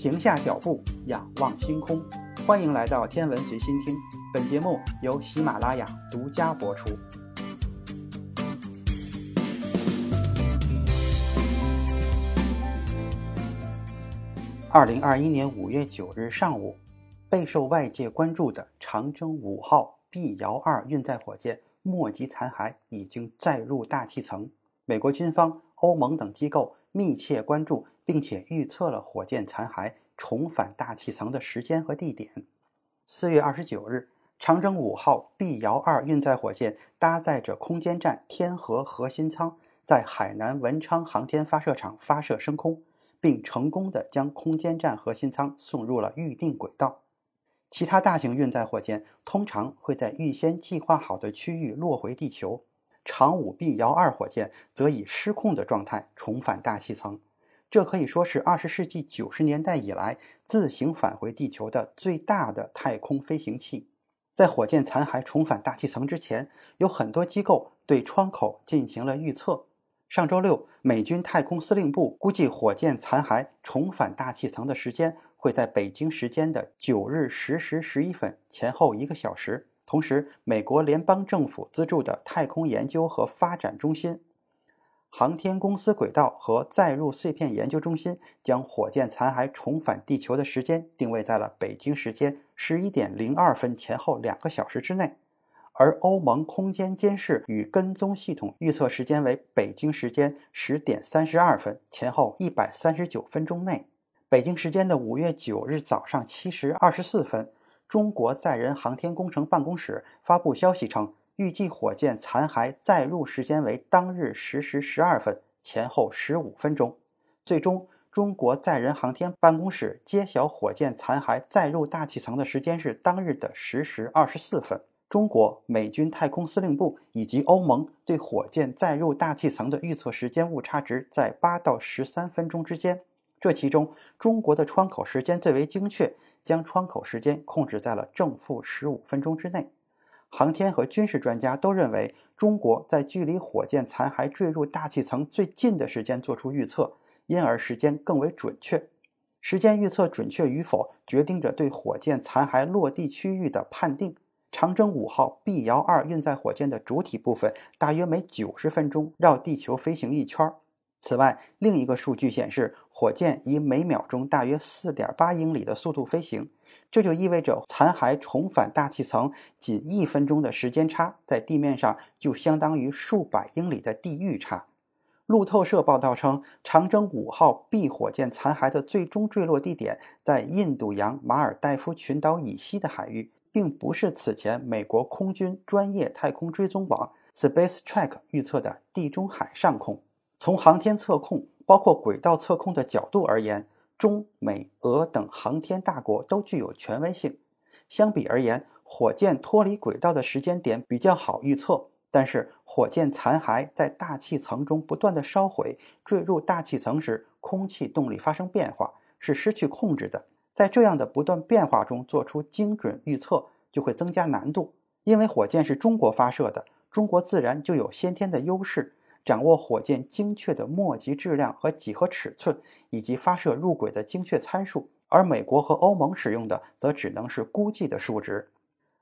停下脚步，仰望星空。欢迎来到天文随心听，本节目由喜马拉雅独家播出。二零二一年五月九日上午，备受外界关注的长征五号 B 遥二运载火箭末级残骸已经载入大气层。美国军方、欧盟等机构密切关注，并且预测了火箭残骸重返大气层的时间和地点。四月二十九日，长征五号 B 遥二运载火箭搭载着空间站天河核心舱，在海南文昌航天发射场发射升空，并成功的将空间站核心舱送入了预定轨道。其他大型运载火箭通常会在预先计划好的区域落回地球。长五 B 遥二火箭则以失控的状态重返大气层，这可以说是二十世纪九十年代以来自行返回地球的最大的太空飞行器。在火箭残骸重返大气层之前，有很多机构对窗口进行了预测。上周六，美军太空司令部估计火箭残骸重返大气层的时间会在北京时间的九日十时十一分前后一个小时。同时，美国联邦政府资助的太空研究和发展中心、航天公司轨道和载入碎片研究中心将火箭残骸重返地球的时间定位在了北京时间十一点零二分前后两个小时之内，而欧盟空间监视与跟踪系统预测时间为北京时间十点三十二分前后一百三十九分钟内。北京时间的五月九日早上七时二十四分。中国载人航天工程办公室发布消息称，预计火箭残骸载入时间为当日十时十二分前后十五分钟。最终，中国载人航天办公室揭晓火箭残骸载入大气层的时间是当日的十时二十四分。中国、美军太空司令部以及欧盟对火箭载入大气层的预测时间误差值在八到十三分钟之间。这其中，中国的窗口时间最为精确，将窗口时间控制在了正负十五分钟之内。航天和军事专家都认为，中国在距离火箭残骸坠入大气层最近的时间做出预测，因而时间更为准确。时间预测准确与否，决定着对火箭残骸落地区域的判定。长征五号 B 遥二运载火箭的主体部分大约每九十分钟绕地球飞行一圈儿。此外，另一个数据显示，火箭以每秒钟大约四点八英里的速度飞行，这就意味着残骸重返大气层仅一分钟的时间差，在地面上就相当于数百英里的地域差。路透社报道称，长征五号 B 火箭残骸的最终坠落地点在印度洋马尔代夫群岛以西的海域，并不是此前美国空军专业太空追踪网 Space Track 预测的地中海上空。从航天测控，包括轨道测控的角度而言，中美俄等航天大国都具有权威性。相比而言，火箭脱离轨道的时间点比较好预测。但是，火箭残骸在大气层中不断的烧毁，坠入大气层时，空气动力发生变化，是失去控制的。在这样的不断变化中做出精准预测，就会增加难度。因为火箭是中国发射的，中国自然就有先天的优势。掌握火箭精确的末级质量和几何尺寸，以及发射入轨的精确参数，而美国和欧盟使用的则只能是估计的数值。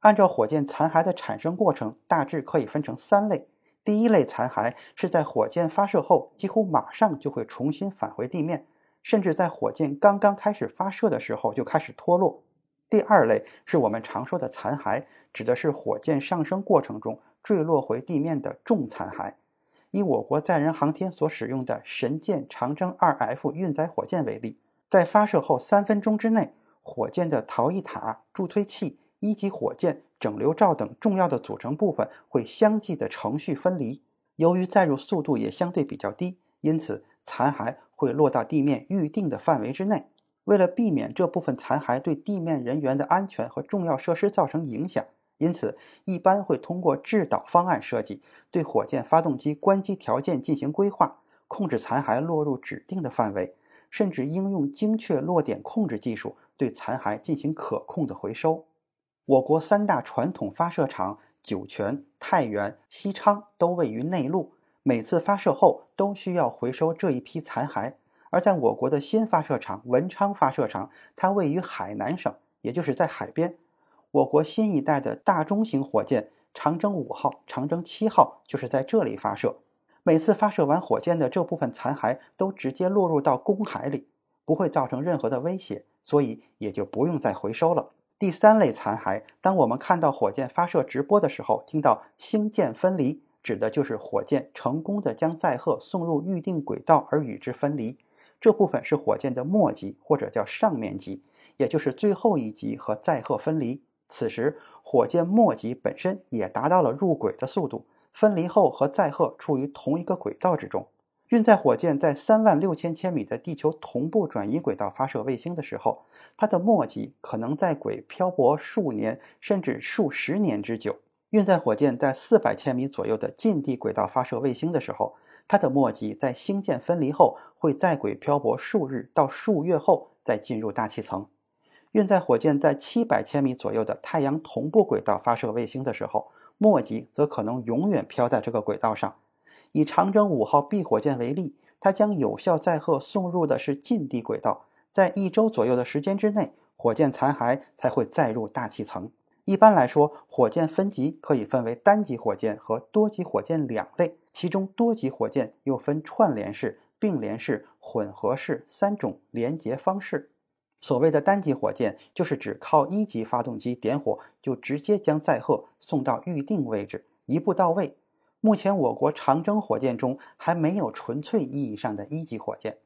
按照火箭残骸的产生过程，大致可以分成三类。第一类残骸是在火箭发射后几乎马上就会重新返回地面，甚至在火箭刚刚开始发射的时候就开始脱落。第二类是我们常说的残骸，指的是火箭上升过程中坠落回地面的重残骸。以我国载人航天所使用的神箭长征 2F 运载火箭为例，在发射后三分钟之内，火箭的逃逸塔、助推器、一级火箭整流罩等重要的组成部分会相继的程序分离。由于载入速度也相对比较低，因此残骸会落到地面预定的范围之内。为了避免这部分残骸对地面人员的安全和重要设施造成影响。因此，一般会通过制导方案设计，对火箭发动机关机条件进行规划，控制残骸落入指定的范围，甚至应用精确落点控制技术对残骸进行可控的回收。我国三大传统发射场酒泉、太原、西昌都位于内陆，每次发射后都需要回收这一批残骸，而在我国的新发射场文昌发射场，它位于海南省，也就是在海边。我国新一代的大中型火箭长征五号、长征七号就是在这里发射。每次发射完火箭的这部分残骸都直接落入到公海里，不会造成任何的威胁，所以也就不用再回收了。第三类残骸，当我们看到火箭发射直播的时候，听到星箭分离，指的就是火箭成功的将载荷送入预定轨道而与之分离。这部分是火箭的末级，或者叫上面级，也就是最后一级和载荷分离。此时，火箭末级本身也达到了入轨的速度，分离后和载荷处于同一个轨道之中。运载火箭在三万六千千米的地球同步转移轨道发射卫星的时候，它的末级可能在轨漂泊数年甚至数十年之久。运载火箭在四百千米左右的近地轨道发射卫星的时候，它的末级在星箭分离后会在轨漂泊数日到数月后再进入大气层。运载火箭在七百千米左右的太阳同步轨道发射卫星的时候，末级则可能永远飘在这个轨道上。以长征五号 B 火箭为例，它将有效载荷送入的是近地轨道，在一周左右的时间之内，火箭残骸才会载入大气层。一般来说，火箭分级可以分为单级火箭和多级火箭两类。其中，多级火箭又分串联式、并联式、混合式三种连接方式。所谓的单级火箭，就是指靠一级发动机点火就直接将载荷送到预定位置，一步到位。目前，我国长征火箭中还没有纯粹意义上的一级火箭。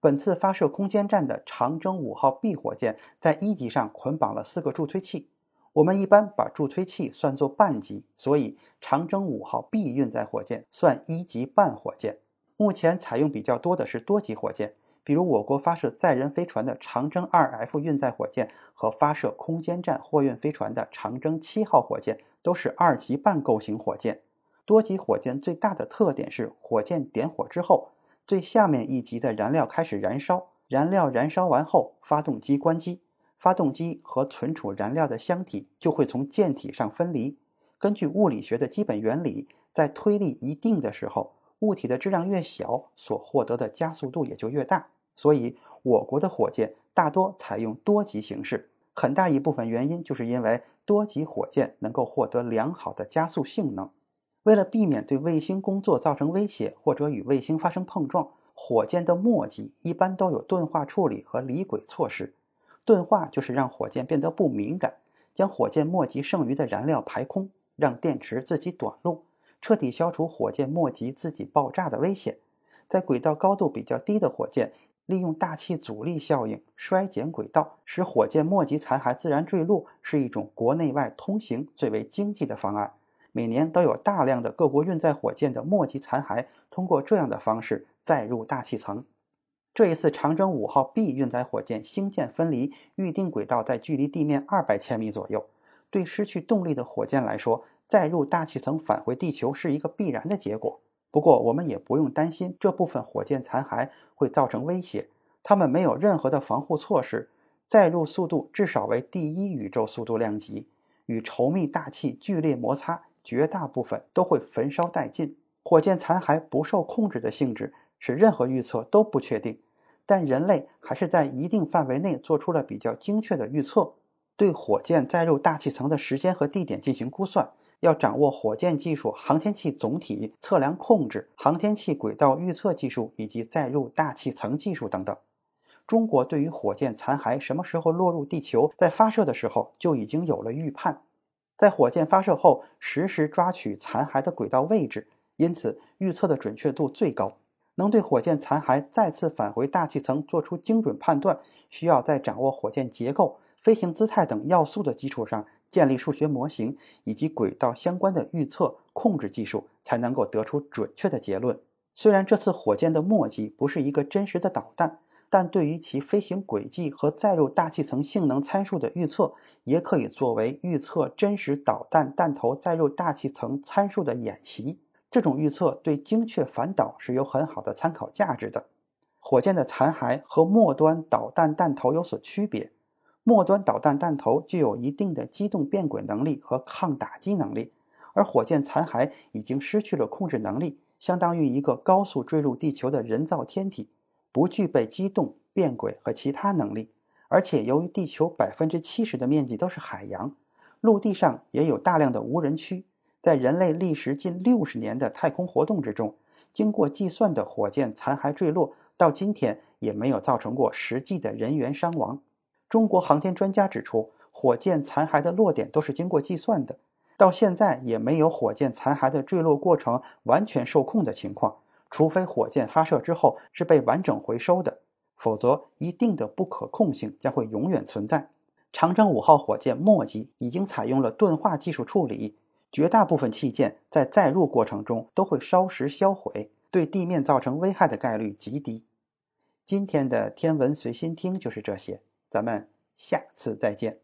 本次发射空间站的长征五号 B 火箭在一级上捆绑了四个助推器。我们一般把助推器算作半级，所以长征五号 B 运载火箭算一级半火箭。目前采用比较多的是多级火箭，比如我国发射载人飞船的长征二 F 运载火箭和发射空间站货运飞船的长征七号火箭都是二级半构型火箭。多级火箭最大的特点是，火箭点火之后，最下面一级的燃料开始燃烧，燃料燃烧完后，发动机关机。发动机和存储燃料的箱体就会从舰体上分离。根据物理学的基本原理，在推力一定的时候，物体的质量越小，所获得的加速度也就越大。所以，我国的火箭大多采用多级形式。很大一部分原因就是因为多级火箭能够获得良好的加速性能。为了避免对卫星工作造成威胁或者与卫星发生碰撞，火箭的末级一般都有钝化处理和离轨措施。钝化就是让火箭变得不敏感，将火箭末级剩余的燃料排空，让电池自己短路，彻底消除火箭末级自己爆炸的危险。在轨道高度比较低的火箭，利用大气阻力效应衰减轨道，使火箭末级残骸自然坠落，是一种国内外通行最为经济的方案。每年都有大量的各国运载火箭的末级残骸通过这样的方式载入大气层。这一次长征五号 B 运载火箭星箭分离，预定轨道在距离地面二百千米左右。对失去动力的火箭来说，载入大气层返回地球是一个必然的结果。不过，我们也不用担心这部分火箭残骸会造成威胁，它们没有任何的防护措施，载入速度至少为第一宇宙速度量级，与稠密大气剧烈摩擦，绝大部分都会焚烧殆尽。火箭残骸不受控制的性质。使任何预测都不确定，但人类还是在一定范围内做出了比较精确的预测。对火箭载入大气层的时间和地点进行估算，要掌握火箭技术、航天器总体测量控制、航天器轨道预测技术以及载入大气层技术等等。中国对于火箭残骸什么时候落入地球，在发射的时候就已经有了预判，在火箭发射后实时抓取残骸的轨道位置，因此预测的准确度最高。能对火箭残骸再次返回大气层做出精准判断，需要在掌握火箭结构、飞行姿态等要素的基础上，建立数学模型以及轨道相关的预测控制技术，才能够得出准确的结论。虽然这次火箭的末级不是一个真实的导弹，但对于其飞行轨迹和载入大气层性能参数的预测，也可以作为预测真实导弹弹头载入大气层参数的演习。这种预测对精确反导是有很好的参考价值的。火箭的残骸和末端导弹弹头有所区别，末端导弹弹头具有一定的机动变轨能力和抗打击能力，而火箭残骸已经失去了控制能力，相当于一个高速坠入地球的人造天体。不具备机动、变轨和其他能力，而且由于地球百分之七十的面积都是海洋，陆地上也有大量的无人区，在人类历时近六十年的太空活动之中，经过计算的火箭残骸坠落到今天也没有造成过实际的人员伤亡。中国航天专家指出，火箭残骸的落点都是经过计算的，到现在也没有火箭残骸的坠落过程完全受控的情况。除非火箭发射之后是被完整回收的，否则一定的不可控性将会永远存在。长征五号火箭末级已经采用了钝化技术处理，绝大部分器件在载入过程中都会烧蚀销毁，对地面造成危害的概率极低。今天的天文随心听就是这些，咱们下次再见。